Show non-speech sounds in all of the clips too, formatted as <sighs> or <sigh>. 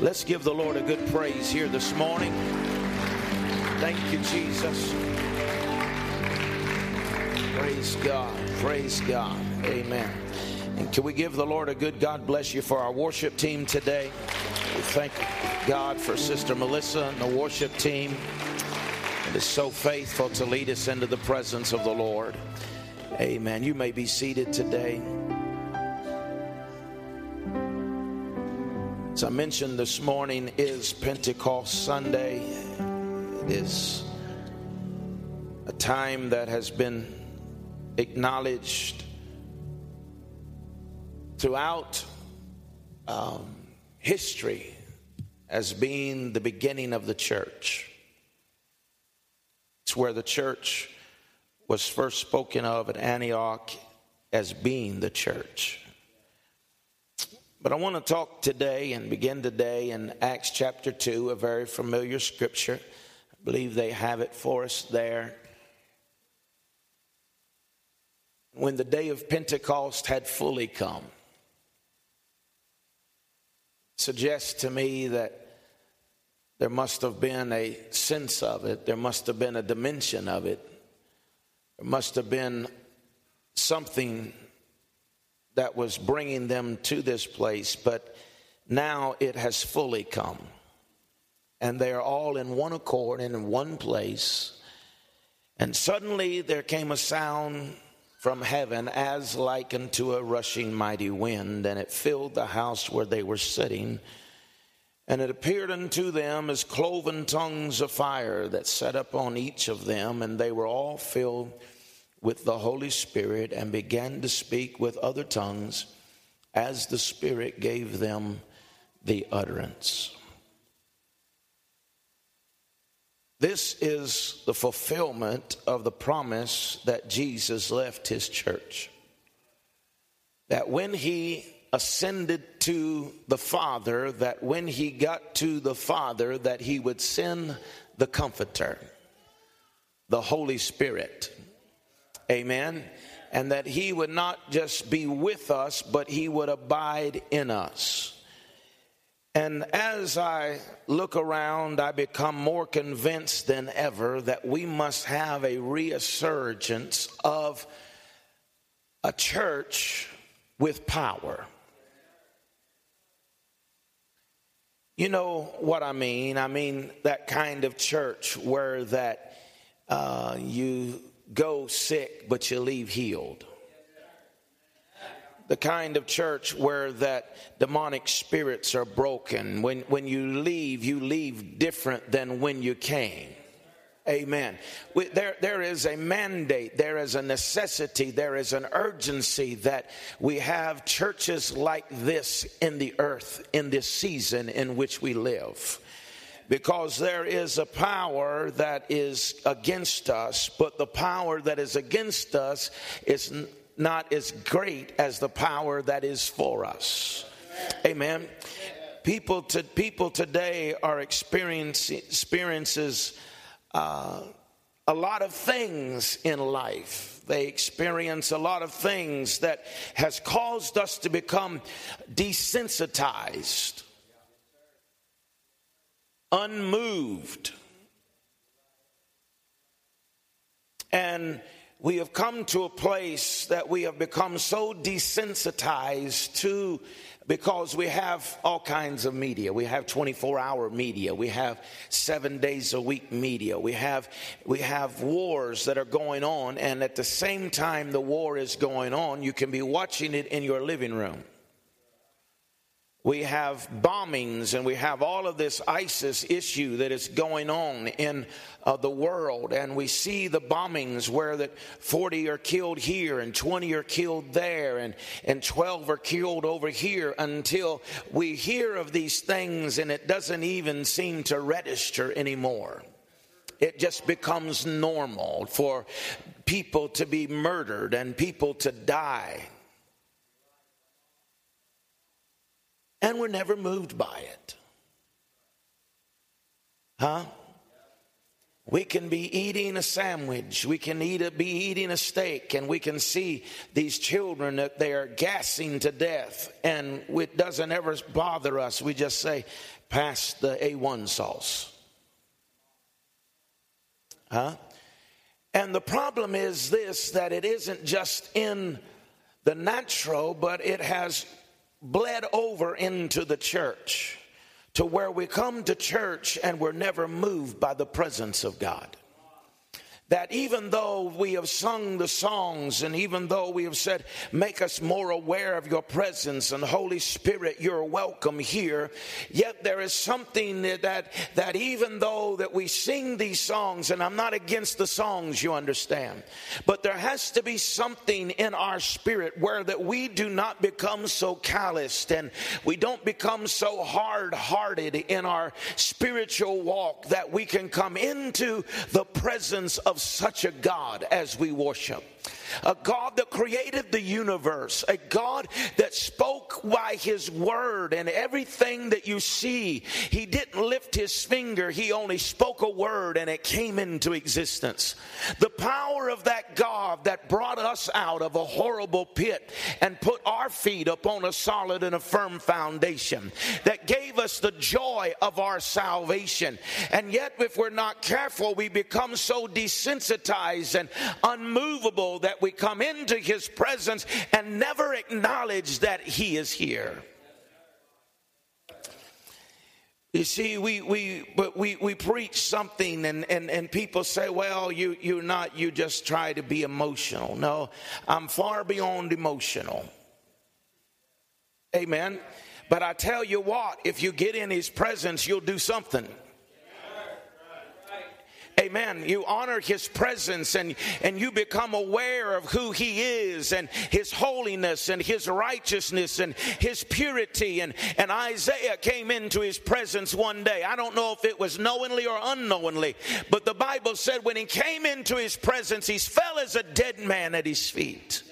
Let's give the Lord a good praise here this morning. Thank you, Jesus. Praise God. Praise God. Amen. And can we give the Lord a good God bless you for our worship team today? We thank God for Sister Melissa and the worship team. It is so faithful to lead us into the presence of the Lord. Amen. You may be seated today. As I mentioned this morning, is Pentecost Sunday. It is a time that has been acknowledged throughout um, history as being the beginning of the church. It's where the church was first spoken of at Antioch as being the church. But I want to talk today and begin today in Acts chapter 2, a very familiar scripture. I believe they have it for us there. When the day of Pentecost had fully come, suggests to me that there must have been a sense of it, there must have been a dimension of it, there must have been something that was bringing them to this place, but now it has fully come. And they are all in one accord and in one place. And suddenly there came a sound from heaven as like unto a rushing mighty wind, and it filled the house where they were sitting. And it appeared unto them as cloven tongues of fire that set up on each of them, and they were all filled with the Holy Spirit and began to speak with other tongues as the Spirit gave them the utterance. This is the fulfillment of the promise that Jesus left his church. That when he ascended to the Father, that when he got to the Father, that he would send the Comforter, the Holy Spirit Amen. And that he would not just be with us, but he would abide in us. And as I look around, I become more convinced than ever that we must have a resurgence of a church with power. You know what I mean? I mean that kind of church where that uh, you go sick, but you leave healed. The kind of church where that demonic spirits are broken. When, when you leave, you leave different than when you came. Amen. There, there is a mandate, there is a necessity, there is an urgency that we have churches like this in the earth in this season in which we live because there is a power that is against us, but the power that is against us is not as great as the power that is for us. Amen. People to people today are experiencing experiences uh, a lot of things in life. They experience a lot of things that has caused us to become desensitized unmoved. And we have come to a place that we have become so desensitized to because we have all kinds of media. We have 24 hour media. We have seven days a week media. We have, we have wars that are going on. And at the same time the war is going on, you can be watching it in your living room we have bombings and we have all of this ISIS issue that is going on in uh, the world. And we see the bombings where that 40 are killed here and 20 are killed there and, and 12 are killed over here until we hear of these things and it doesn't even seem to register anymore. It just becomes normal for people to be murdered and people to die. And we're never moved by it. Huh? We can be eating a sandwich. We can eat a, be eating a steak, and we can see these children that they are gassing to death, and it doesn't ever bother us. We just say, pass the A1 sauce. Huh? And the problem is this that it isn't just in the natural, but it has bled over into the church to where we come to church and we're never moved by the presence of God that even though we have sung the songs and even though we have said, make us more aware of your presence and Holy Spirit, you're welcome here, yet there is something that, that even though that we sing these songs, and I'm not against the songs, you understand, but there has to be something in our spirit where that we do not become so calloused and we don't become so hard hearted in our spiritual walk that we can come into the presence of such a God as we worship a God that created the universe, a God that spoke by his word and everything that you see. He didn't lift his finger, he only spoke a word and it came into existence. The power of that God that brought us out of a horrible pit and put our feet upon a solid and a firm foundation, that gave us the joy of our salvation. And yet, if we're not careful, we become so desensitized and unmovable that we come into his presence and never acknowledge that he is here. You see, we we but we we preach something and, and, and people say, well, you you're not you just try to be emotional. No, I'm far beyond emotional. Amen. But I tell you what, if you get in his presence, you'll do something. Amen. You honor his presence and, and you become aware of who he is and his holiness and his righteousness and his purity. And, and Isaiah came into his presence one day. I don't know if it was knowingly or unknowingly, but the Bible said when he came into his presence, he fell as a dead man at his feet.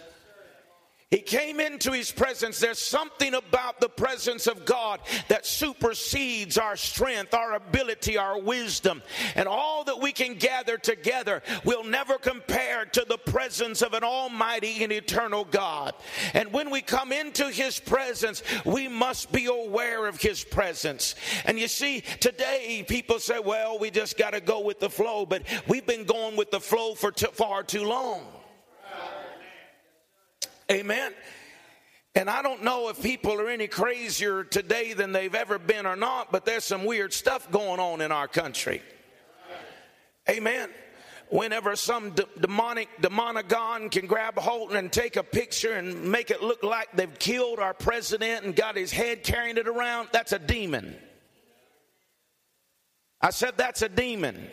He came into his presence. There's something about the presence of God that supersedes our strength, our ability, our wisdom, and all that we can gather together will never compare to the presence of an almighty and eternal God. And when we come into his presence, we must be aware of his presence. And you see, today people say, well, we just got to go with the flow, but we've been going with the flow for too, far too long. Amen. And I don't know if people are any crazier today than they've ever been or not, but there's some weird stuff going on in our country. Amen. Whenever some demonic demonagon can grab hold and take a picture and make it look like they've killed our president and got his head carrying it around, that's a demon. I said that's a demon.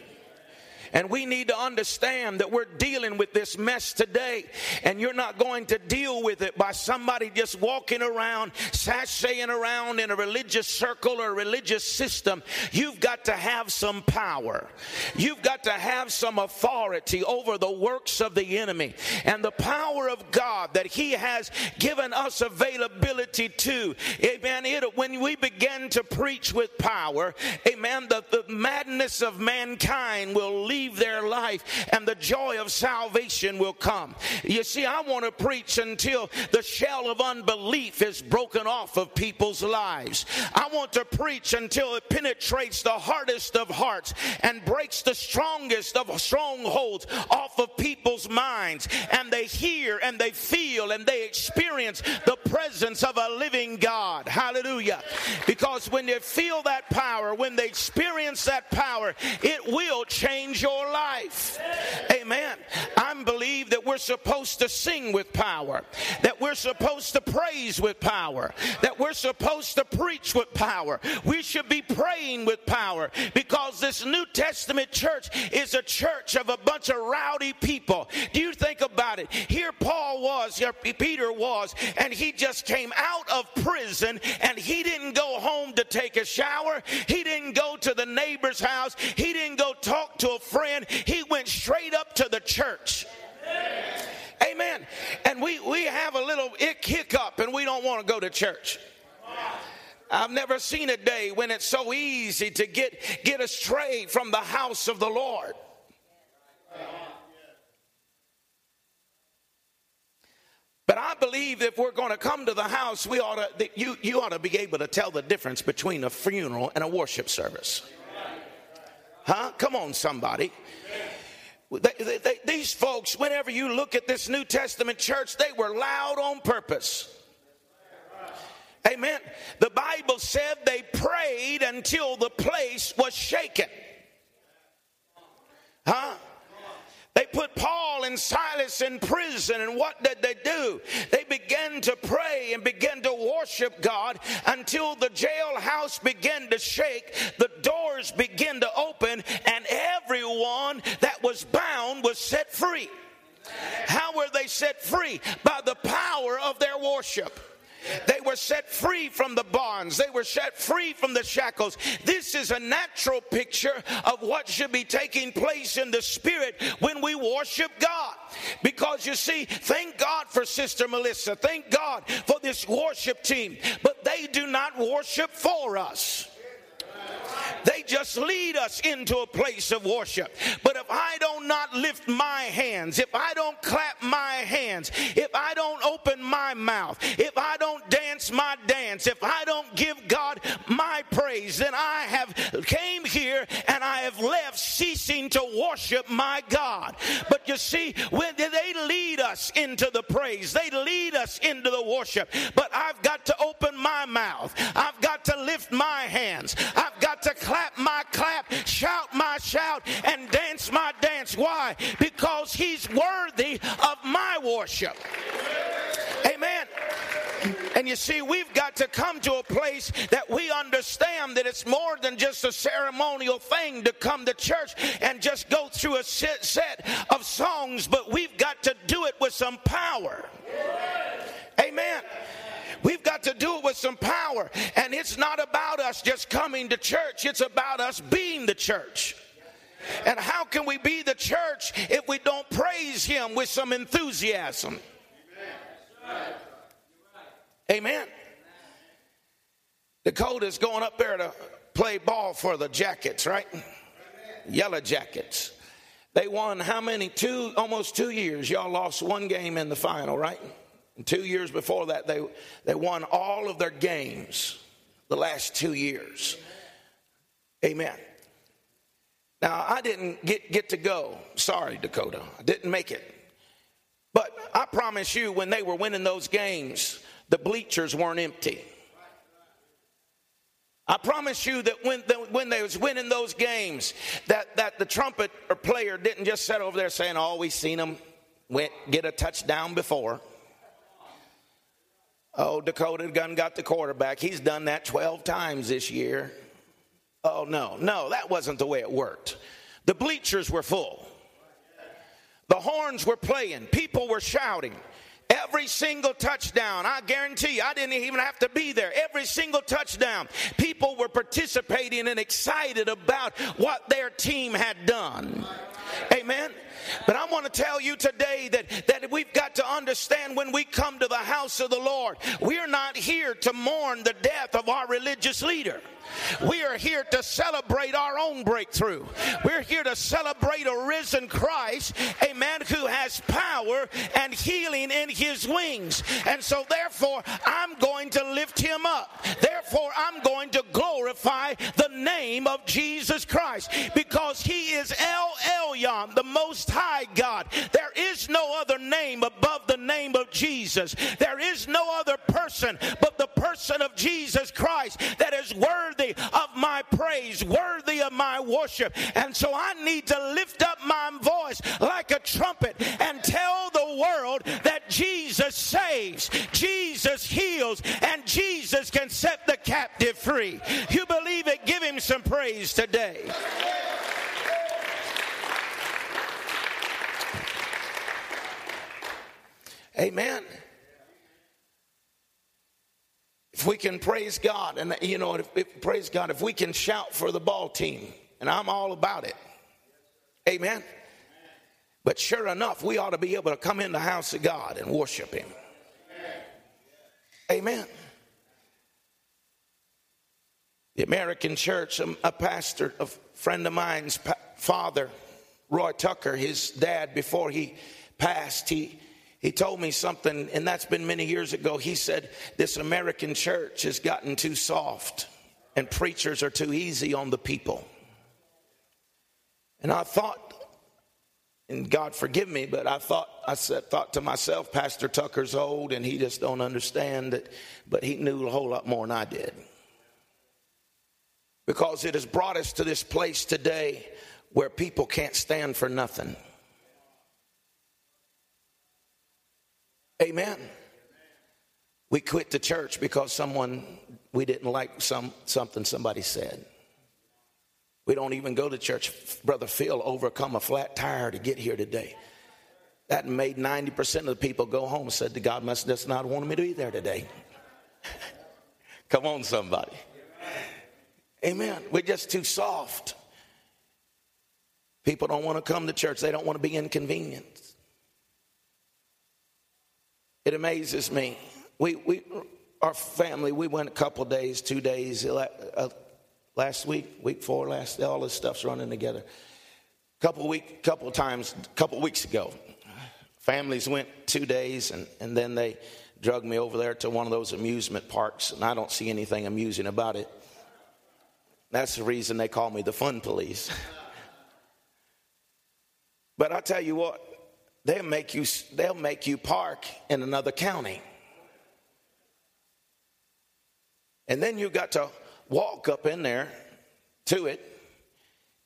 And we need to understand that we're dealing with this mess today. And you're not going to deal with it by somebody just walking around, sashaying around in a religious circle or religious system. You've got to have some power. You've got to have some authority over the works of the enemy. And the power of God that He has given us availability to. Amen. It, when we begin to preach with power, amen, the, the madness of mankind will leave leave their life and the joy of salvation will come. You see, I want to preach until the shell of unbelief is broken off of people's lives. I want to preach until it penetrates the hardest of hearts and breaks the strongest of strongholds off of people's minds. And they hear and they feel and they experience the presence of a living God. Hallelujah. Because when they feel that power, when they experience that power, it will change your your life. Amen. I believe that we're supposed to sing with power, that we're supposed to praise with power, that we're supposed to preach with power. We should be praying with power because this New Testament church is a church of a bunch of rowdy people. Do you think about it? Here Paul was, here Peter was, and he just came out of prison and he didn't go home to take a shower. He didn't go to the neighbor's house. He didn't go talk to a friend. He went straight up to the church. Amen. And we, we have a little ick hiccup and we don't want to go to church. I've never seen a day when it's so easy to get, get astray from the house of the Lord. But I believe if we're going to come to the house, we ought to, you, you ought to be able to tell the difference between a funeral and a worship service. Huh? Come on, somebody. They, they, they, these folks, whenever you look at this New Testament church, they were loud on purpose. Amen. The Bible said they prayed until the place was shaken. Huh? And Silas in prison, and what did they do? They began to pray and began to worship God until the jailhouse began to shake, the doors began to open, and everyone that was bound was set free. How were they set free? By the power of their worship. They were set free from the bonds. They were set free from the shackles. This is a natural picture of what should be taking place in the spirit when we worship God. Because you see, thank God for Sister Melissa. Thank God for this worship team. But they do not worship for us. They just lead us into a place of worship. But if I do not not lift my hands, if I don't clap my hands, if I don't open my mouth, if I don't dance my dance, if I don't give God my praise, then I have came here and I have left ceasing to worship my God. But you see, when they lead us into the praise, they lead us into the worship. But I've got to open my mouth. I've got to lift my hands. I've got to clap my clap, shout my shout, and dance my dance. Why? Because he's worthy of my worship. Amen. And you see, we've got to come to a place that we understand that it's more than just a ceremonial thing to come to church and just go through a set of songs, but we've got to do it with some power. Amen. We've got to do it with some power. And it's not about us just coming to church, it's about us being the church. And how can we be the church if we don't praise Him with some enthusiasm? Amen. Dakota's going up there to play ball for the Jackets, right? Yellow Jackets. They won how many? Two, almost two years. Y'all lost one game in the final, right? And two years before that, they, they won all of their games the last two years. Amen. Now, I didn't get, get to go. Sorry, Dakota. I didn't make it. But I promise you, when they were winning those games, the bleachers weren't empty. I promise you that when, the, when they was winning those games, that, that the trumpet or player didn't just sit over there saying, oh, we seen them went, get a touchdown before. Oh, Dakota Gun got the quarterback. He's done that 12 times this year. Oh, no, no, that wasn't the way it worked. The bleachers were full, the horns were playing, people were shouting. Every single touchdown, I guarantee you, I didn't even have to be there. Every single touchdown, people were participating and excited about what their team had done. Amen. But I want to tell you today that, that we've got to understand when we come to the house of the Lord, we're not here to mourn the death of our religious leader. We are here to celebrate our own breakthrough. We're here to celebrate a risen Christ, a man who has power and healing in his wings. And so, therefore, I'm going to lift him up. Therefore, I'm going to glorify the name of Jesus Christ because he is El The Most High God. There is no other name above the name of Jesus. There is no other person but the person of Jesus Christ that is worthy of my praise, worthy of my worship. And so I need to lift up my voice like a trumpet and tell the world that Jesus saves, Jesus heals, and Jesus can set the captive free. You believe it? Give him some praise today. Amen. if we can praise God, and you know, if, if, praise God, if we can shout for the ball team, and I'm all about it. Amen. But sure enough, we ought to be able to come in the house of God and worship Him. Amen. The American church, um, a pastor, a friend of mine's father, Roy Tucker, his dad, before he passed, he he told me something, and that's been many years ago. He said, This American church has gotten too soft, and preachers are too easy on the people. And I thought, and God forgive me, but I thought I said thought to myself, Pastor Tucker's old and he just don't understand it, but he knew a whole lot more than I did. Because it has brought us to this place today where people can't stand for nothing. Amen. We quit the church because someone we didn't like some something somebody said. We don't even go to church. Brother Phil overcome a flat tire to get here today. That made 90% of the people go home and said, to God must just not want me to be there today. <laughs> Come on, somebody. Amen. We're just too soft. People don't want to come to church. They don't want to be inconvenienced. It amazes me. We, we, our family, we went a couple days, two days uh, last week, week four, last, all this stuff's running together. Couple week, couple times, couple weeks ago, families went two days, and, and then they drug me over there to one of those amusement parks, and I don't see anything amusing about it. That's the reason they call me the fun police. <laughs> but I tell you what, they'll make you they'll make you park in another county. And then you got to walk up in there to it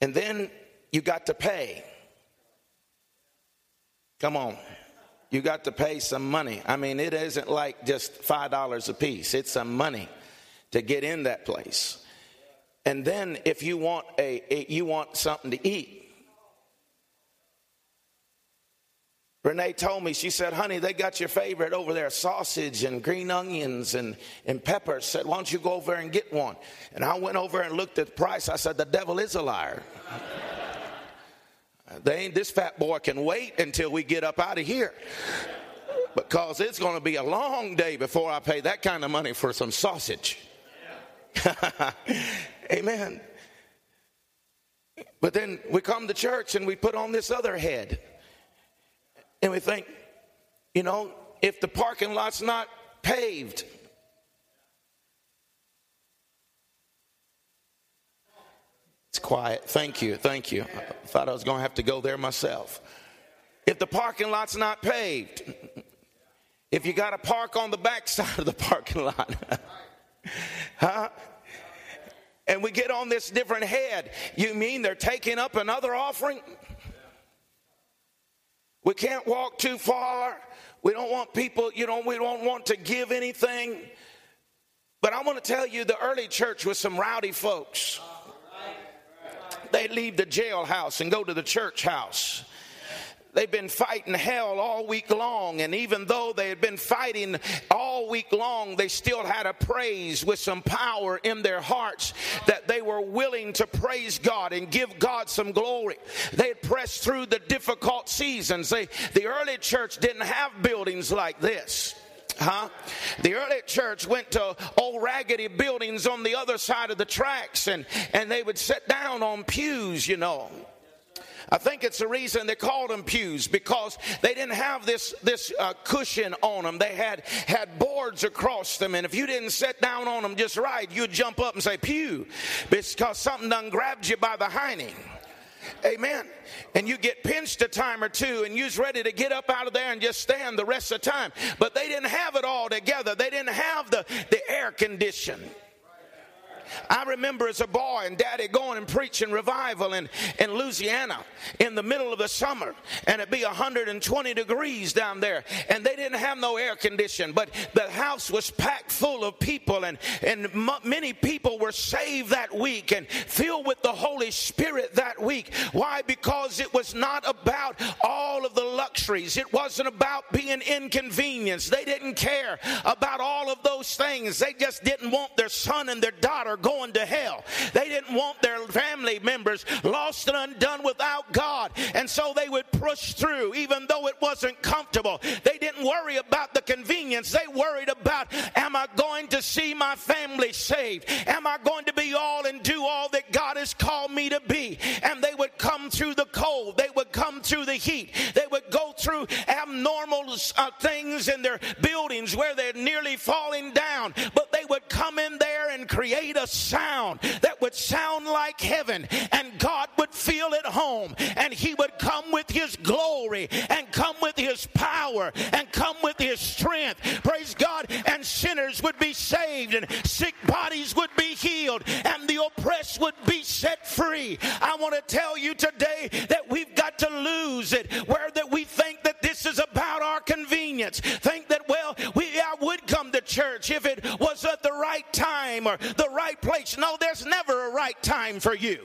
and then you got to pay. Come on. You got to pay some money. I mean it isn't like just five dollars a piece. It's some money to get in that place. And then if you want a you want something to eat Renee told me, she said, honey, they got your favorite over there, sausage and green onions and, and peppers. Said, why don't you go over and get one? And I went over and looked at the price. I said, the devil is a liar. <laughs> they ain't, this fat boy can wait until we get up out of here. Because it's going to be a long day before I pay that kind of money for some sausage. <laughs> Amen. But then we come to church and we put on this other head. And we think, you know, if the parking lot's not paved, it's quiet. Thank you. Thank you. I thought I was going to have to go there myself. If the parking lot's not paved, if you got to park on the back <laughs> side of the parking lot, <laughs> huh? And we get on this different head. You mean they're taking up another offering? We can't walk too far. We don't want people, you know, we don't want to give anything. But I want to tell you the early church was some rowdy folks. They'd leave the jailhouse and go to the church house. They've been fighting hell all week long, and even though they had been fighting all week long, they still had a praise with some power in their hearts that they were willing to praise God and give God some glory. They had pressed through the difficult seasons. They, the early church didn't have buildings like this. Huh? The early church went to old raggedy buildings on the other side of the tracks and, and they would sit down on pews, you know. I think it's the reason they called them pews because they didn't have this this uh, cushion on them. They had had boards across them, and if you didn't sit down on them just right, you'd jump up and say pew because something done grabbed you by the hiney. Amen. And you get pinched a time or two and you're ready to get up out of there and just stand the rest of the time. But they didn't have it all together. They didn't have the, the air condition. I remember as a boy and daddy going and preaching revival in, in Louisiana in the middle of the summer, and it'd be 120 degrees down there, and they didn't have no air conditioning, but the house was packed full of people, and, and m- many people were saved that week and filled with the Holy Spirit that week. Why? Because it was not about all of the luxuries, it wasn't about being inconvenienced. They didn't care about all of those things, they just didn't want their son and their daughter going to hell. They didn't want their family members lost and undone without God. And so they would push through, even though it wasn't comfortable. They didn't worry about the convenience. They worried about, am I going to see my family saved? Am I going to be all and do all that God has called me to be? And they would come through the cold. They would come through the heat. They would go through abnormal uh, things in their buildings where they're nearly falling down. But they would come in there and create a sound that would sound like heaven. And God would feel at home. And He would come with His glory and come with His power and come with His strength. Praise God. And sinners would be saved and sick bodies would be healed and the oppressed would be set free. I want to tell you today that we've got to lose it where that we think that this is about our convenience. Think that, well, we I would church if it was at the right time or the right place. No, there's never a right time for you.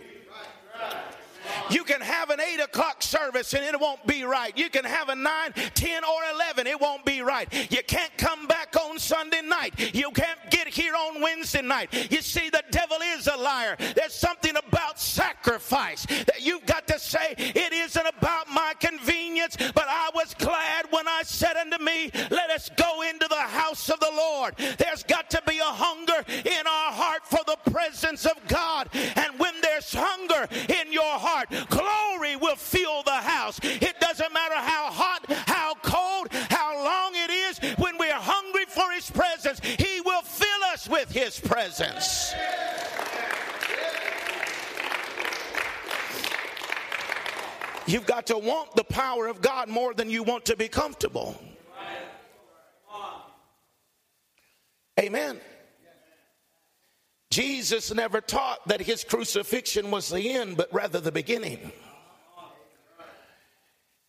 You can have an 8 o'clock service and it won't be right. You can have a 9, 10, or 11. It won't be right. You can't come back on Sunday night. You can't get here on Wednesday night. You see, the devil is a liar. There's something about sacrifice that you've got to say, it isn't about my convenience, but I was glad when I said unto me, let us go into the house of the Lord. There's got to be a hunger in our heart for the presence of God. And hunger in your heart, heart. Glory will fill the house. It doesn't matter how hot, how cold, how long it is. When we're hungry for His presence, He will fill us with His presence. You've got to want the power of God more than you want to be comfortable. Amen. Jesus never taught that his crucifixion was the end, but rather the beginning.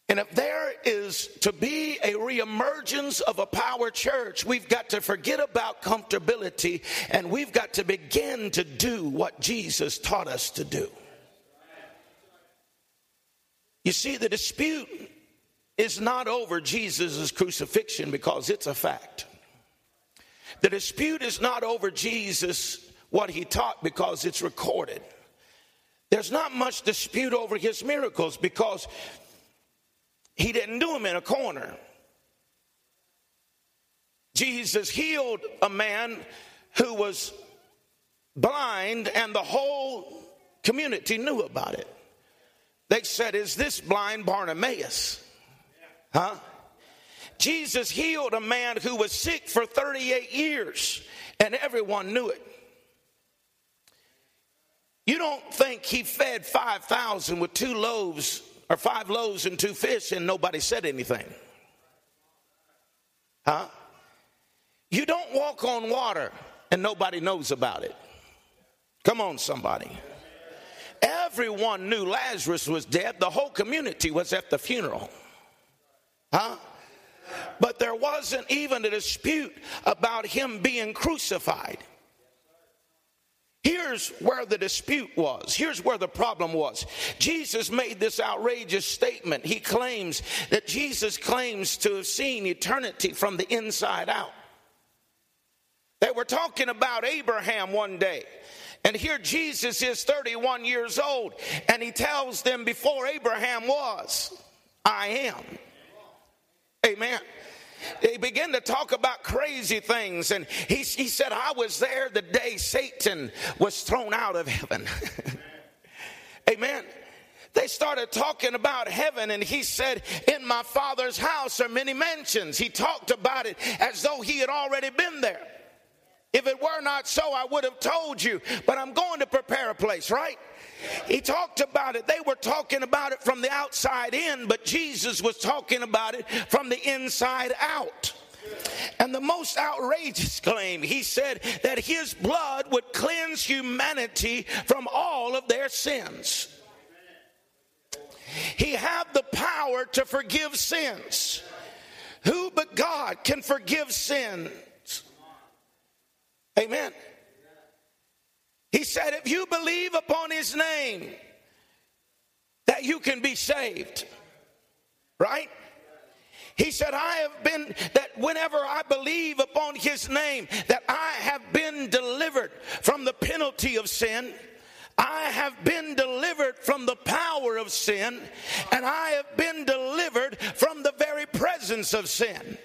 And if there is to be a reemergence of a power church, we've got to forget about comfortability and we've got to begin to do what Jesus taught us to do. You see, the dispute is not over Jesus' crucifixion because it's a fact. The dispute is not over Jesus what he taught because it's recorded. There's not much dispute over his miracles because he didn't do them in a corner. Jesus healed a man who was blind, and the whole community knew about it. They said, Is this blind Bartimaeus? Huh? Jesus healed a man who was sick for 38 years, and everyone knew it. You don't think he fed 5,000 with two loaves or five loaves and two fish and nobody said anything? Huh? You don't walk on water and nobody knows about it. Come on, somebody. Everyone knew Lazarus was dead. The whole community was at the funeral. Huh? But there wasn't even a dispute about him being crucified. Here's where the dispute was. Here's where the problem was. Jesus made this outrageous statement. He claims that Jesus claims to have seen eternity from the inside out. They were talking about Abraham one day. And here Jesus is 31 years old. And he tells them before Abraham was, I am. Amen they began to talk about crazy things. And he, he said, I was there the day Satan was thrown out of heaven. <laughs> Amen they started talking about heaven and he said in my father's house are many mansions he talked about it as though he had already been there if it were not so i would have told you but i'm going to prepare a place right he talked about it. They were talking about it from the outside in, but Jesus was talking about it from the inside out. And the most outrageous claim, he said that his blood would cleanse humanity from all of their sins. He had the power to forgive sins. Who but God can forgive sins? Amen. He said, if you believe upon his name, that you can be saved. Right? He said, I have been, that whenever I believe upon his name, that I have been delivered from the penalty of sin. I have been delivered from the power of sin, and I have been delivered from the very presence of sin.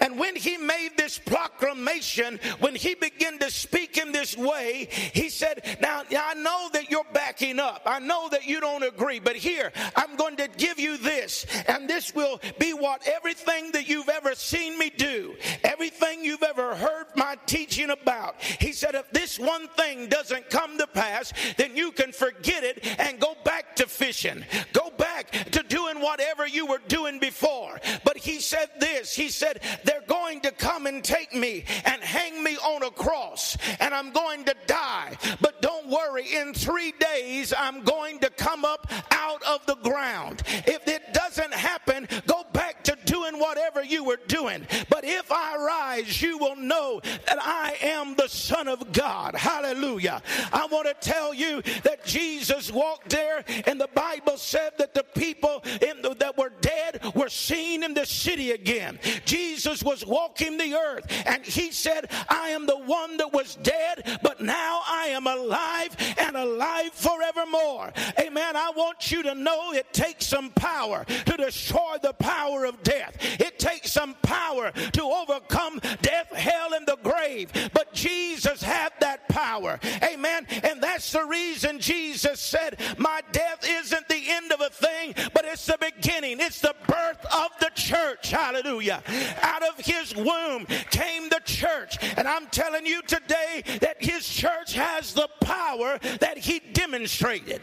And when he made this proclamation, when he began to speak in this way, he said, Now, I know that you're backing up. I know that you don't agree, but here, I'm going to give you this. And this will be what everything that you've ever seen me do, everything you've ever heard my teaching about. He said, If this one thing doesn't come to pass, then you can forget it and go back to fishing. Go back to doing whatever you were doing before. But he said this He said, they're going to come and take me and hang me on a cross, and I'm going to die. But don't worry, in three days, I'm going to come up out of the ground. If it doesn't happen, go back to doing whatever you were doing. But if I rise, you will know that I am the Son of God. Hallelujah. I want to tell you that Jesus walked there, and the Bible said that the people the, that were dead were seen in the city again. Jesus was walking the earth, and he said, I am the one that was dead, but now I am alive and alive forevermore. Amen. I want you to know it takes some power to destroy the power of death. It takes some power to overcome death, hell, and the grave. But Jesus had that power. Amen. And that's the reason Jesus said, My death isn't the end of a thing, but it's the beginning. It's the birth of the church. Hallelujah. Out of his womb came the church. And I'm telling you today that his church has the power that he demonstrated.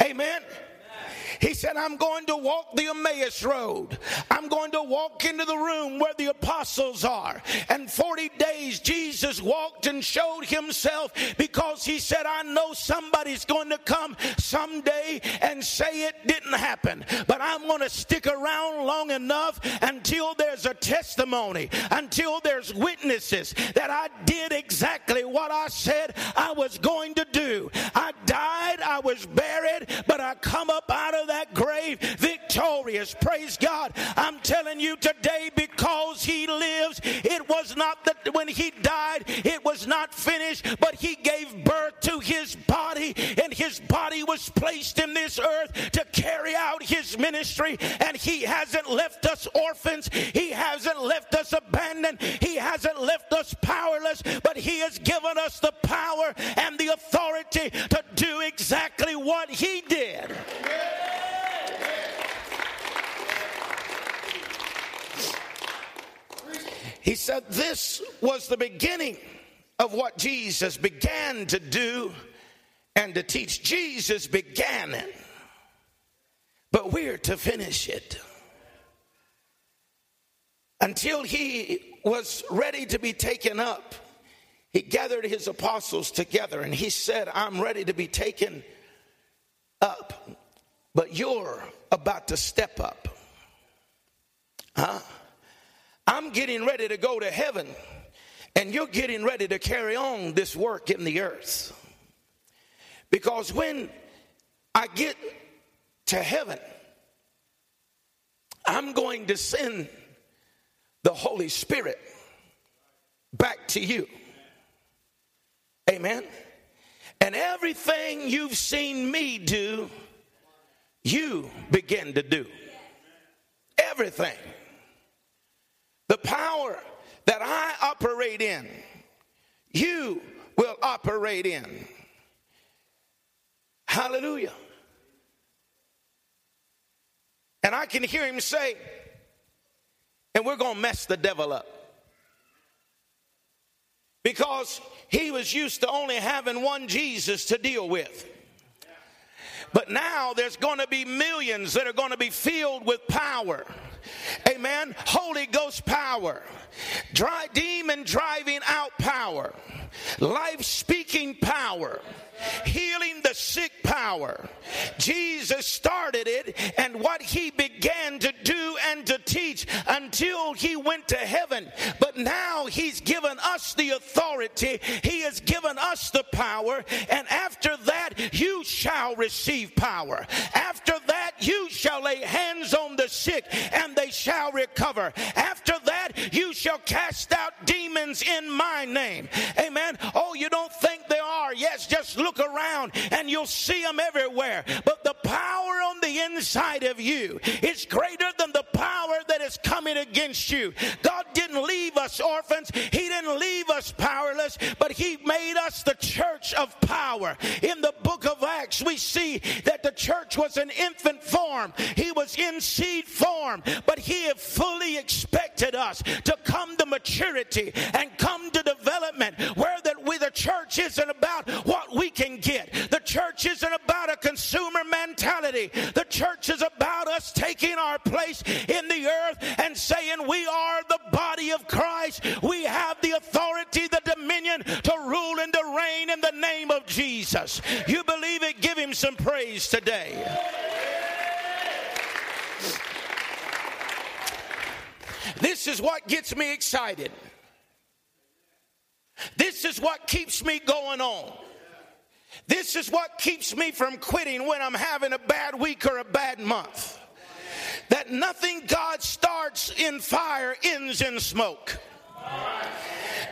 Amen. He said, I'm going to walk the Emmaus road. I'm going to walk into the room where the apostles are. And 40 days Jesus walked and showed himself because he said, I know somebody's going to come someday and say it didn't happen. But I'm going to stick around long enough until there's a testimony, until there's witnesses that I did exactly what I said I was going to do. I died, I was buried, but I come up out of that grave victorious. Praise God. I'm telling you today because he lives, it was not that when he died, it was not finished, but he gave birth to his body, and his body was placed in this earth to carry out his ministry. And he hasn't left us orphans, he hasn't left us abandoned, he hasn't left us powerless, but he has given us the power and the authority to do exactly what he did. He said this was the beginning of what Jesus began to do and to teach. Jesus began it, but we're to finish it. Until he was ready to be taken up, he gathered his apostles together and he said, I'm ready to be taken up, but you're about to step up. Huh? I'm getting ready to go to heaven, and you're getting ready to carry on this work in the earth. Because when I get to heaven, I'm going to send the Holy Spirit back to you. Amen. And everything you've seen me do, you begin to do. Everything. The power that I operate in, you will operate in. Hallelujah. And I can hear him say, and we're going to mess the devil up. Because he was used to only having one Jesus to deal with. But now there's going to be millions that are going to be filled with power. Amen. Holy Ghost power. Dry demon driving out power. Life speaking power healing the sick power. Jesus started it and what he began to do and to teach until he went to heaven. But now he's given us the authority, he has given us the power, and after that, you shall receive power. After that, you shall lay hands on the sick and they shall recover. After that, You shall cast out demons in my name. Amen. Oh, you don't think they are. Yes, just look around and you'll see them everywhere. But the power on the inside of you is greater than the power that is coming against you. God didn't leave us orphans, He didn't leave us powerless, but He made us the church of power. In the book of Acts, we see that the church was an infant form, He was in seed form, but He fully expected us to come to maturity and come to development where that we, the church isn't about what we can get. The church isn't about a consumer mentality. The church is about us taking our place in the earth and saying we are the body of Christ. We have the authority, the dominion to rule and to reign in the name of Jesus. You believe it? Give him some praise today. This is what gets me excited. This is what keeps me going on. This is what keeps me from quitting when I'm having a bad week or a bad month. That nothing God starts in fire ends in smoke.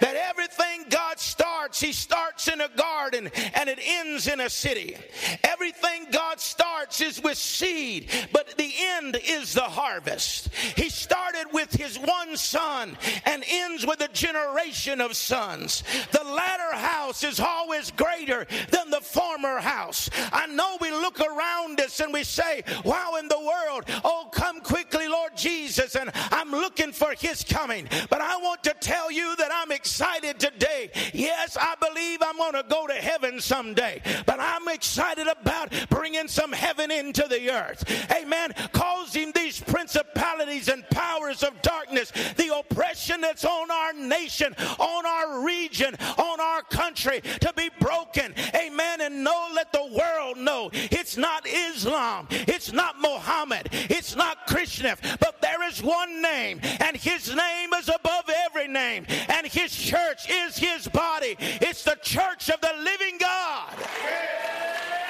That everything God starts, He starts in a garden and it ends in a city. Everything God starts is with seed, but end is the harvest. He started with His one son and ends with a generation of sons. The latter house is always greater than the former house. I know we look around us and we say, Wow, in the world, oh, come quickly, Lord Jesus, and I'm looking for His coming. But I want to tell you that I'm excited excited today. Yes, I believe I'm going to go to heaven someday, but I'm excited about bringing some heaven into the earth. Amen. Causing these principalities and powers of darkness, the oppression that's on our nation, on our region, on our country to be broken. Amen. And know, let the world know it's not Islam, it's not Muhammad, it's not Christian, but there is one name, and his name is above every name, and his church is his body. It's the church of the living God. The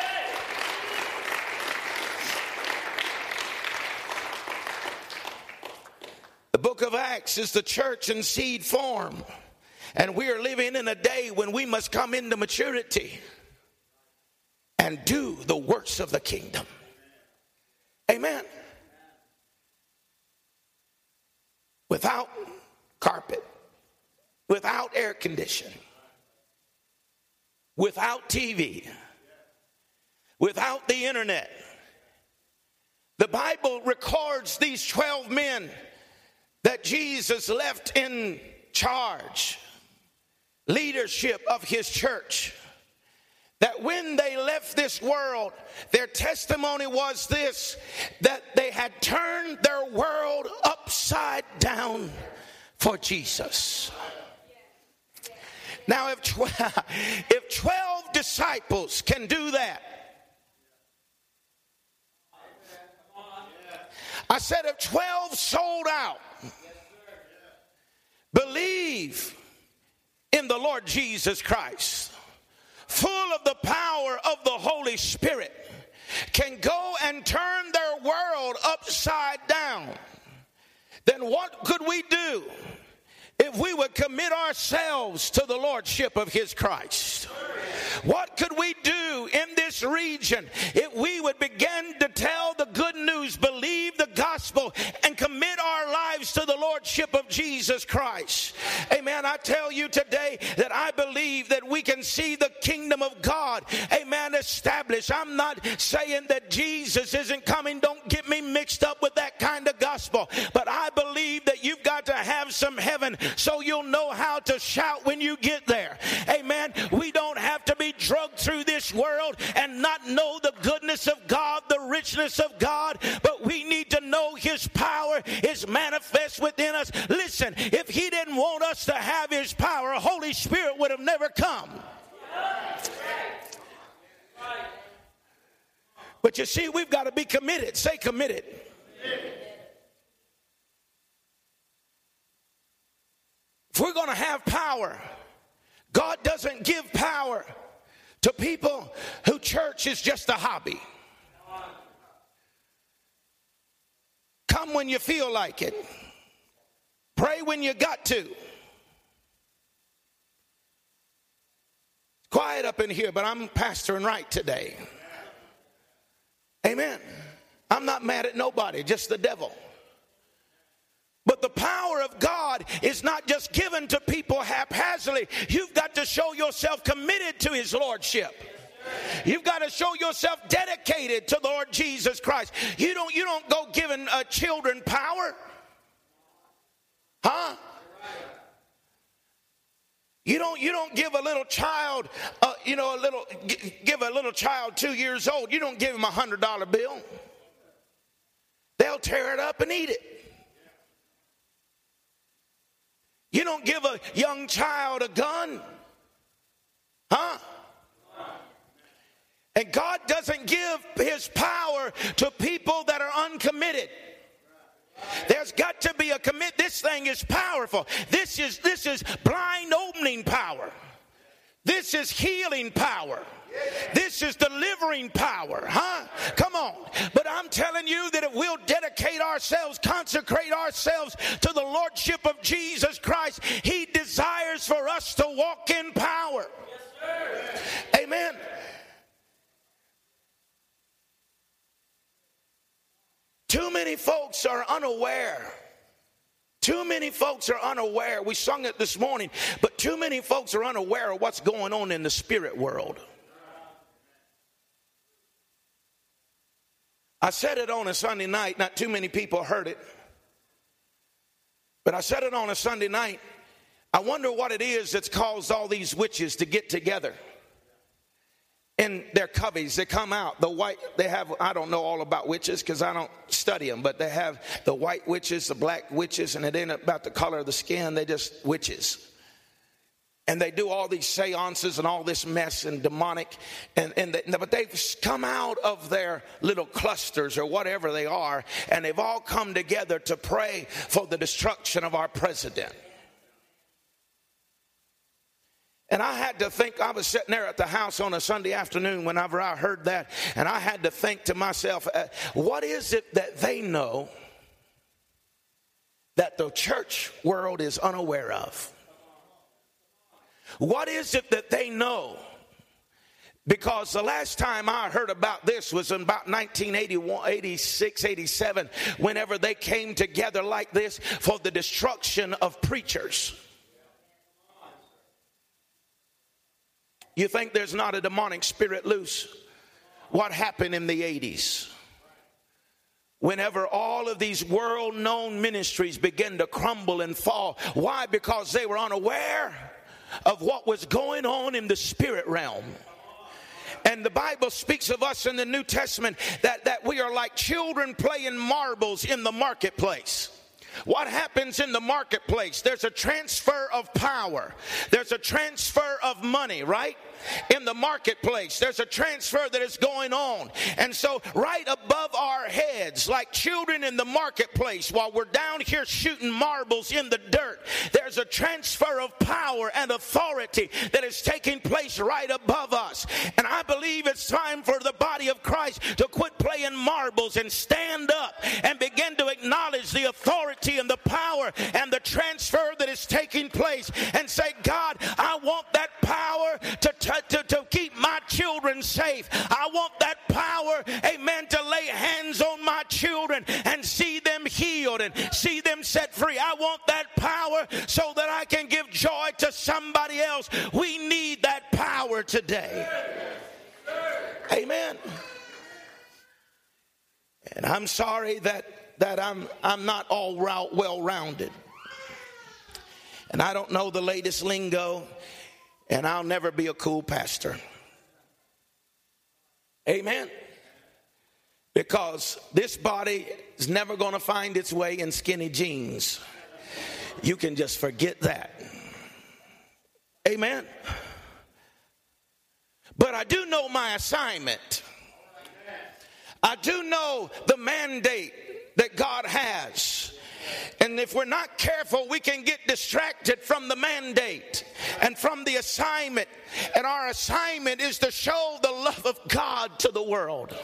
book of Acts is the church in seed form. And we are living in a day when we must come into maturity and do the works of the kingdom. Amen. Without carpet, without air conditioning, without TV, without the internet. The Bible records these 12 men that Jesus left in charge, leadership of his church. That when they left this world, their testimony was this that they had turned their world upside down for Jesus. Now, if 12, <laughs> if 12 disciples can do that, I said, if 12 sold out, believe in the Lord Jesus Christ, full of the power of the Holy Spirit, can go and turn their world upside down, then what could we do? If we would commit ourselves to the lordship of his Christ. What could we do in this region if we would begin to tell the good news, believe the gospel, and commit our lives to the lordship of Jesus Christ? Amen. I tell you today that I believe that we can see the kingdom of God, amen, established. I'm not saying that Jesus isn't coming. Don't get me mixed up with that kind of gospel. But I believe that you've got to have some heaven so you'll know how to shout when you get there. Amen. We don't have to be drugged through this world and not know the goodness of God, the richness of God, but we need to know His power is manifest within us. Listen, if He didn't want us to have His power, Holy Spirit would have never come. But you see, we've got to be committed. Say committed. committed. If we're going to have power, God doesn't give power to people who church is just a hobby. Come when you feel like it. Pray when you got to. Quiet up in here, but I'm pastoring right today. Amen. I'm not mad at nobody, just the devil. But the power of God is not just given to people haphazardly. You've got to show yourself committed to His Lordship. You've got to show yourself dedicated to the Lord Jesus Christ. You don't, you don't go giving uh, children power. Huh? You don't, you don't give a little child, uh, you know, a little, give a little child two years old, you don't give him a hundred dollar bill. They'll tear it up and eat it. You don't give a young child a gun. Huh? And God doesn't give his power to people that are uncommitted. There's got to be a commit. This thing is powerful. This is this is blind opening power. This is healing power. This is delivering power, huh? Come on. But I'm telling you that if we'll dedicate ourselves, consecrate ourselves to the Lordship of Jesus Christ, He desires for us to walk in power. Yes, Amen. Too many folks are unaware. Too many folks are unaware. We sung it this morning, but too many folks are unaware of what's going on in the spirit world. I said it on a Sunday night, not too many people heard it. But I said it on a Sunday night. I wonder what it is that's caused all these witches to get together in their coveys. They come out. The white, they have, I don't know all about witches because I don't study them, but they have the white witches, the black witches, and it ain't about the color of the skin. They just witches. And they do all these seances and all this mess and demonic. And, and but they've come out of their little clusters or whatever they are, and they've all come together to pray for the destruction of our president. And I had to think, I was sitting there at the house on a Sunday afternoon whenever I heard that, and I had to think to myself, uh, what is it that they know that the church world is unaware of? What is it that they know? Because the last time I heard about this was in about 1981, 86, 87, whenever they came together like this for the destruction of preachers. You think there's not a demonic spirit loose? What happened in the 80s? Whenever all of these world known ministries began to crumble and fall. Why? Because they were unaware of what was going on in the spirit realm. And the Bible speaks of us in the New Testament that, that we are like children playing marbles in the marketplace. What happens in the marketplace? There's a transfer of power, there's a transfer of money, right? In the marketplace. There's a transfer that is going on. And so, right above our heads, like children in the marketplace, while we're down here shooting marbles in the dirt, there's a transfer of power and authority that is taking place right above us. And I believe it's time for the body of Christ to quit playing marbles and stand up and begin to acknowledge the authority and the power and the transfer that is taking place and say, God, I want that power to to, to keep my children safe. I want that power, amen, to lay hands on my children and see them healed and see them set free. I want that power so that I can give joy to somebody else. We need that power today. Amen. And I'm sorry that that I'm I'm not all well rounded. And I don't know the latest lingo and I'll never be a cool pastor. Amen. Because this body is never going to find its way in skinny jeans. You can just forget that. Amen. But I do know my assignment. I do know the mandate that God has. And if we're not careful, we can get distracted from the mandate and from the assignment. And our assignment is to show the love of God to the world.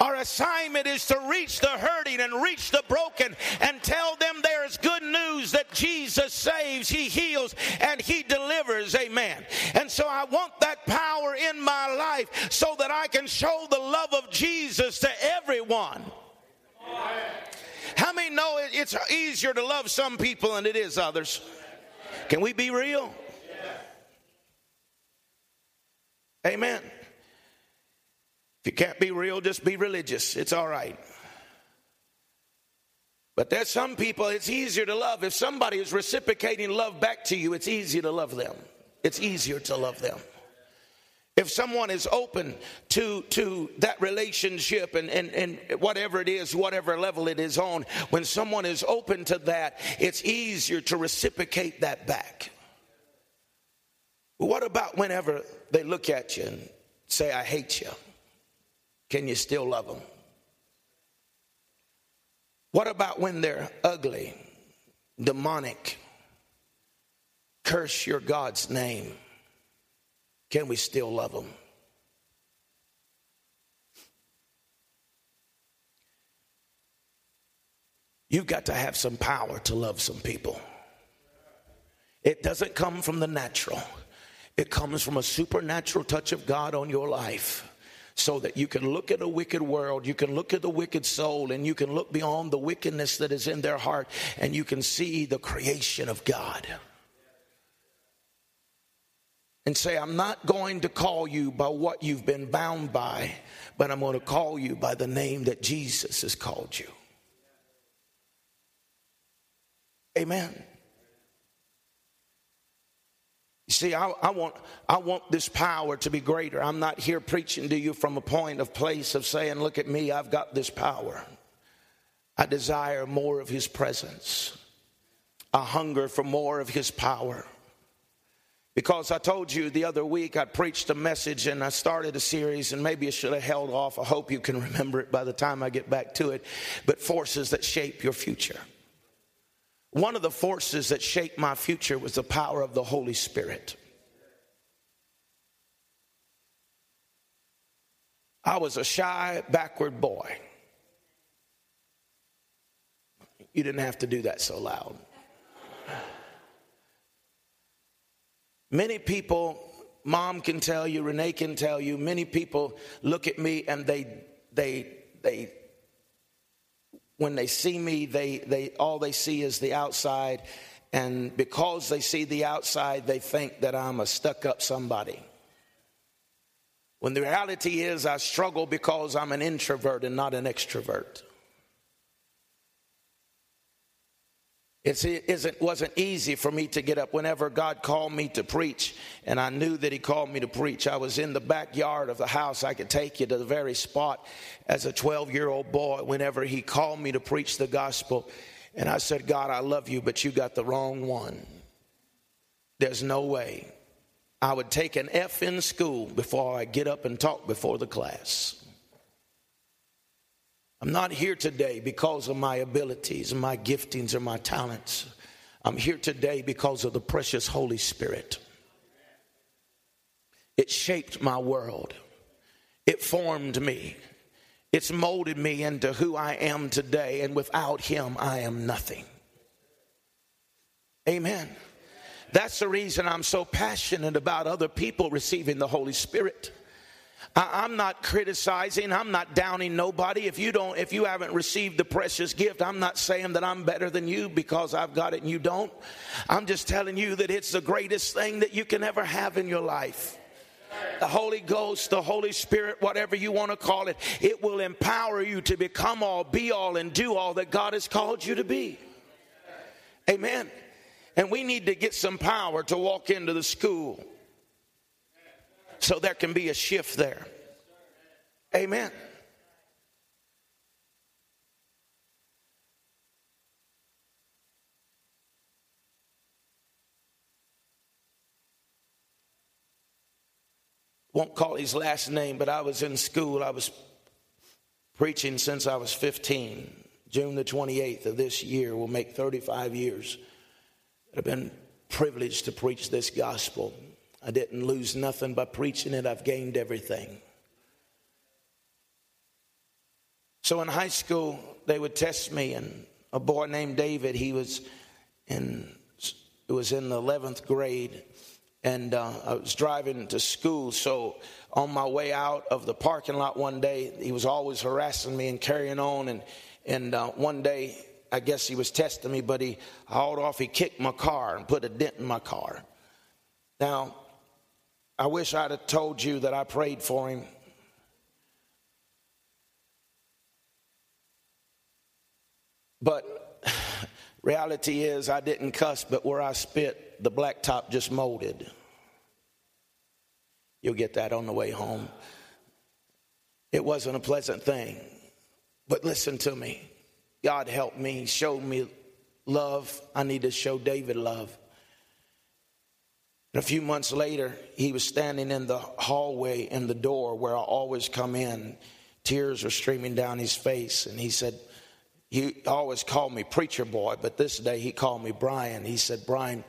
Our assignment is to reach the hurting and reach the broken and tell them there is good news that Jesus saves, He heals, and He delivers. Amen. And so I want that power in my life so that I can show the love of Jesus to everyone. How many know it's easier to love some people than it is others? Can we be real? Amen. If you can't be real, just be religious. It's all right. But there's some people it's easier to love. If somebody is reciprocating love back to you, it's easier to love them. It's easier to love them. If someone is open to, to that relationship and, and, and whatever it is, whatever level it is on, when someone is open to that, it's easier to reciprocate that back. What about whenever they look at you and say, I hate you? Can you still love them? What about when they're ugly, demonic, curse your God's name? Can we still love them? You've got to have some power to love some people. It doesn't come from the natural, it comes from a supernatural touch of God on your life. So that you can look at a wicked world, you can look at the wicked soul, and you can look beyond the wickedness that is in their heart, and you can see the creation of God and say, I'm not going to call you by what you've been bound by, but I'm going to call you by the name that Jesus has called you. Amen. You see, I, I, want, I want this power to be greater. I'm not here preaching to you from a point of place of saying, Look at me, I've got this power. I desire more of His presence, a hunger for more of His power. Because I told you the other week I preached a message and I started a series, and maybe I should have held off. I hope you can remember it by the time I get back to it. But forces that shape your future. One of the forces that shaped my future was the power of the Holy Spirit. I was a shy, backward boy. You didn't have to do that so loud. Many people, mom can tell you, Renee can tell you, many people look at me and they, they, they, when they see me, they, they, all they see is the outside. And because they see the outside, they think that I'm a stuck up somebody. When the reality is, I struggle because I'm an introvert and not an extrovert. It wasn't easy for me to get up whenever God called me to preach, and I knew that He called me to preach. I was in the backyard of the house. I could take you to the very spot as a 12 year old boy whenever He called me to preach the gospel. And I said, God, I love you, but you got the wrong one. There's no way. I would take an F in school before I get up and talk before the class. I'm not here today because of my abilities my giftings or my talents. I'm here today because of the precious Holy Spirit. It shaped my world, it formed me, it's molded me into who I am today, and without Him, I am nothing. Amen. That's the reason I'm so passionate about other people receiving the Holy Spirit. I, am not criticizing. I'm not downing nobody. If you don't, if you haven't received the precious gift, I'm not saying that I'm better than you because I've got it and you don't. I'm just telling you that it's the greatest thing that you can ever have in your life. The Holy Ghost, the Holy Spirit, whatever you want to call it, it will empower you to become all, be all, and do all that God has called you to be. Amen. And we need to get some power to walk into the school so there can be a shift there. Amen. Won't call his last name, but I was in school. I was preaching since I was 15. June the 28th of this year will make 35 years I've been privileged to preach this gospel. I didn't lose nothing by preaching it, I've gained everything. So in high school, they would test me, and a boy named David, he was in, it was in the 11th grade, and uh, I was driving to school. So on my way out of the parking lot one day, he was always harassing me and carrying on. And, and uh, one day, I guess he was testing me, but he hauled off, he kicked my car and put a dent in my car. Now, I wish I'd have told you that I prayed for him. But <sighs> reality is, I didn't cuss, but where I spit, the blacktop just molded. You'll get that on the way home. It wasn't a pleasant thing. But listen to me. God helped me, showed me love. I need to show David love. And a few months later, he was standing in the hallway in the door where I always come in. Tears were streaming down his face. And he said, He always called me preacher boy, but this day he called me Brian. He said, Brian,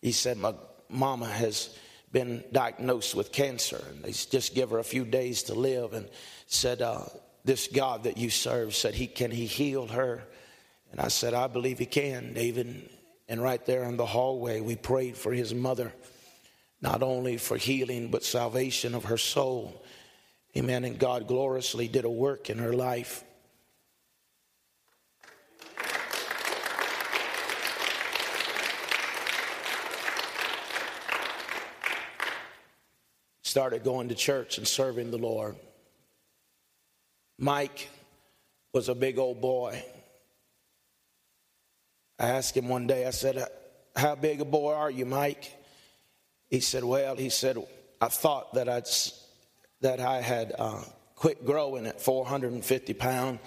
he said, My mama has been diagnosed with cancer. And they just give her a few days to live and said, uh, This God that you serve said, he, Can he heal her? And I said, I believe he can, David. And right there in the hallway, we prayed for his mother, not only for healing, but salvation of her soul. Amen. And God gloriously did a work in her life. started going to church and serving the Lord. Mike was a big old boy. I asked him one day, I said, How big a boy are you, Mike? He said, Well, he said, I thought that I'd that I had uh, quit growing at 450 pounds,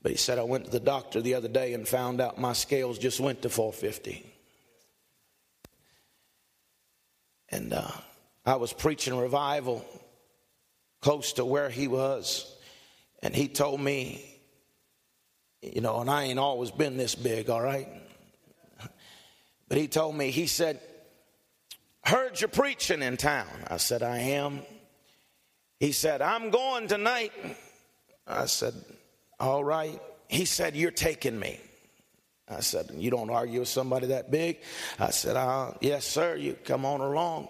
but he said I went to the doctor the other day and found out my scales just went to 450. And uh, I was preaching revival close to where he was, and he told me, you know, and I ain't always been this big, all right? But he told me, he said, Heard you preaching in town. I said, I am. He said, I'm going tonight. I said, All right. He said, You're taking me. I said, You don't argue with somebody that big? I said, uh, Yes, sir. You come on along.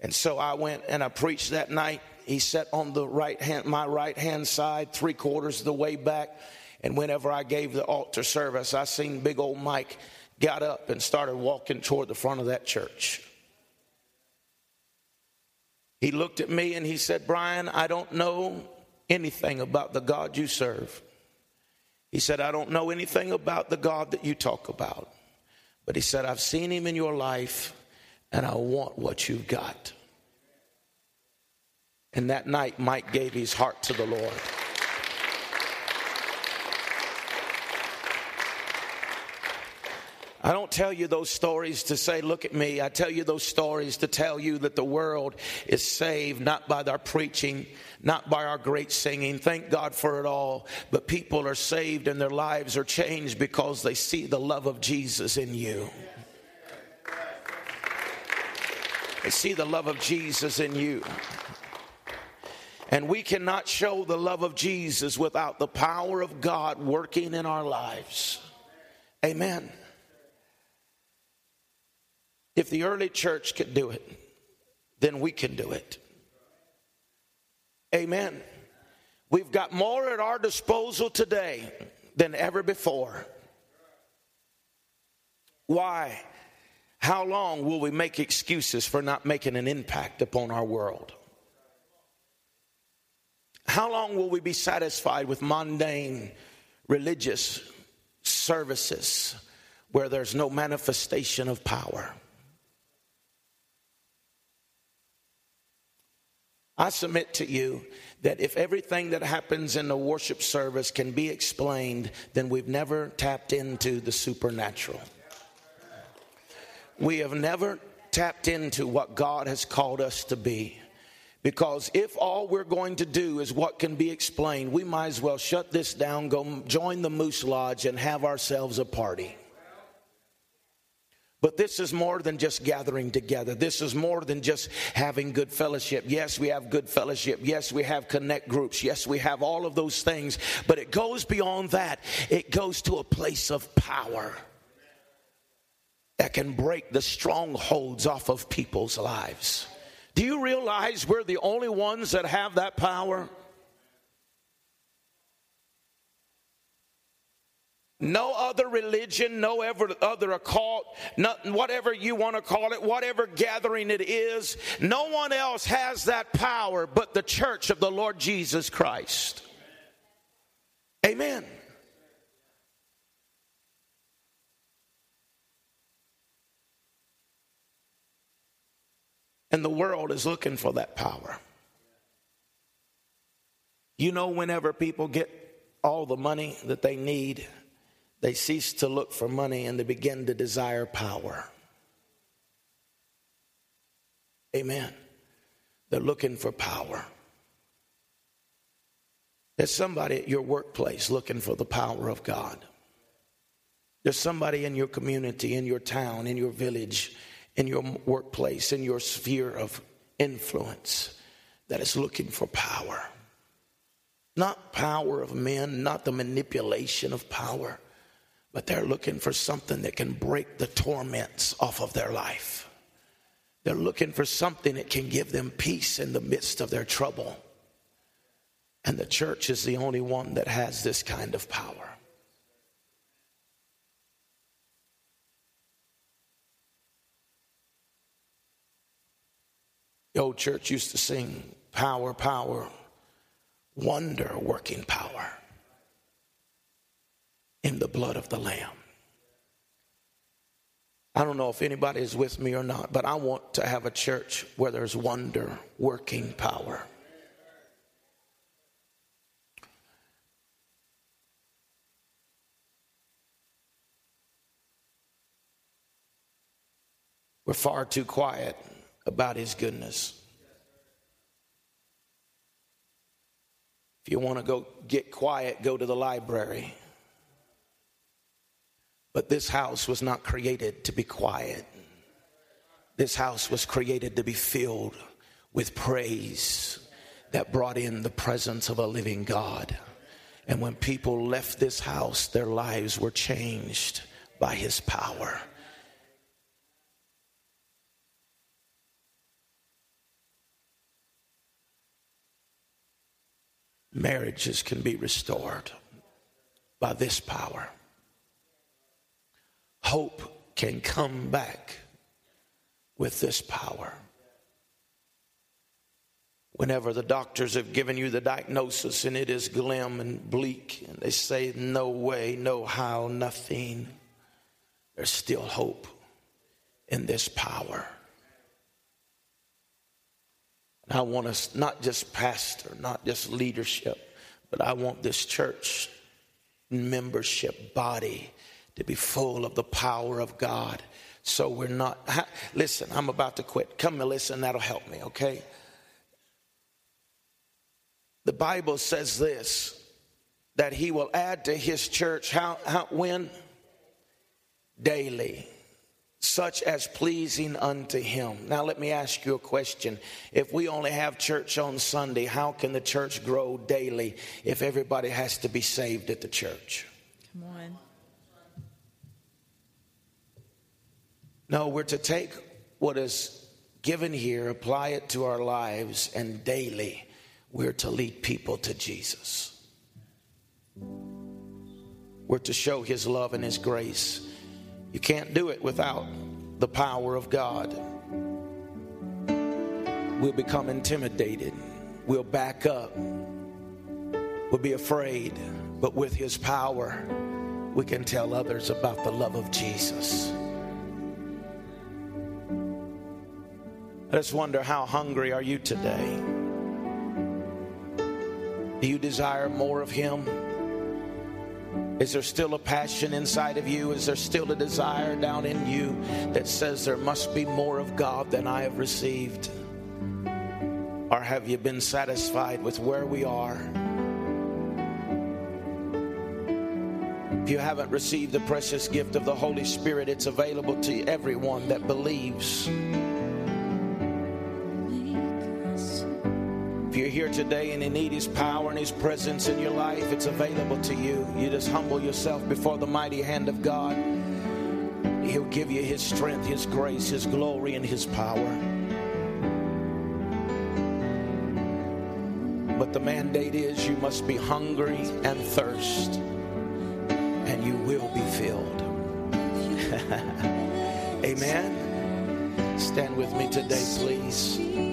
And so I went and I preached that night. He sat on the right hand, my right hand side, three quarters of the way back. And whenever I gave the altar service, I seen big old Mike got up and started walking toward the front of that church. He looked at me and he said, Brian, I don't know anything about the God you serve. He said, I don't know anything about the God that you talk about. But he said, I've seen him in your life and I want what you've got. And that night, Mike gave his heart to the Lord. I don't tell you those stories to say, look at me. I tell you those stories to tell you that the world is saved not by our preaching, not by our great singing. Thank God for it all. But people are saved and their lives are changed because they see the love of Jesus in you. They see the love of Jesus in you. And we cannot show the love of Jesus without the power of God working in our lives. Amen. If the early church could do it, then we can do it. Amen. We've got more at our disposal today than ever before. Why? How long will we make excuses for not making an impact upon our world? How long will we be satisfied with mundane religious services where there's no manifestation of power? I submit to you that if everything that happens in the worship service can be explained, then we've never tapped into the supernatural. We have never tapped into what God has called us to be Because if all we're going to do is what can be explained, we might as well shut this down, go join the Moose Lodge, and have ourselves a party. But this is more than just gathering together. This is more than just having good fellowship. Yes, we have good fellowship. Yes, we have connect groups. Yes, we have all of those things. But it goes beyond that, it goes to a place of power that can break the strongholds off of people's lives. Do you realize we're the only ones that have that power? No other religion, no ever other occult, not, whatever you want to call it, whatever gathering it is, no one else has that power but the church of the Lord Jesus Christ. Amen. And the world is looking for that power. You know, whenever people get all the money that they need, they cease to look for money and they begin to desire power. Amen. They're looking for power. There's somebody at your workplace looking for the power of God. There's somebody in your community, in your town, in your village in your workplace, in your sphere of influence that is looking for power. Not power of men, not the manipulation of power, but they're looking for something that can break the torments off of their life. They're looking for something that can give them peace in the midst of their trouble. And the church is the only one that has this kind of power. The old church used to sing, Power, power, wonder working power in the blood of the Lamb. I don't know if anybody is with me or not, but I want to have a church where there's wonder working power. We're far too quiet about his goodness. If you want to go get quiet, go to the library. But this house was not created to be quiet. This house was created to be filled with praise that brought in the presence of a living God. And when people left this house, their lives were changed by his power. marriages can be restored by this power. Hope can come back with this power. Whenever the doctors have given you the diagnosis and it is glim and bleak, and they say, no way, no how, nothing, there's still hope in this power. I want us, not just pastor, not just leadership, but I want this church membership body to be full of the power of God. So we're not, listen, I'm about to quit. Come and listen, that'll help me, okay? The Bible says this that he will add to his church how, how when? Daily such as pleasing unto him. Now, let me ask you a question. If we only have church on Sunday, how can the church grow daily if everybody has to be saved at the church? Come on. No, we're to take what is given here, apply it to our lives, and daily we're to lead people to Jesus. We're to show his love and his grace you can't do it without the power of God. We'll become intimidated. We'll back up. We'll be afraid. But with His power, we can tell others about the love of Jesus. I just wonder how hungry are you today? Do you desire more of Him? Is there still a passion inside of you? Is there still a desire down in you that says there must be more of God than I have received? Or or have you been satisfied with where we are? If you haven't received the precious gift of the Holy Spirit, it's available to everyone that believes. If you're here today and you need His power and His presence in your life, it's available to you. You just humble yourself before the mighty hand of God. He'll give you His strength, His grace, His glory, and His power. But the mandate is you must be hungry and thirst, and you will be filled. <laughs> Amen. Stand with me today, please.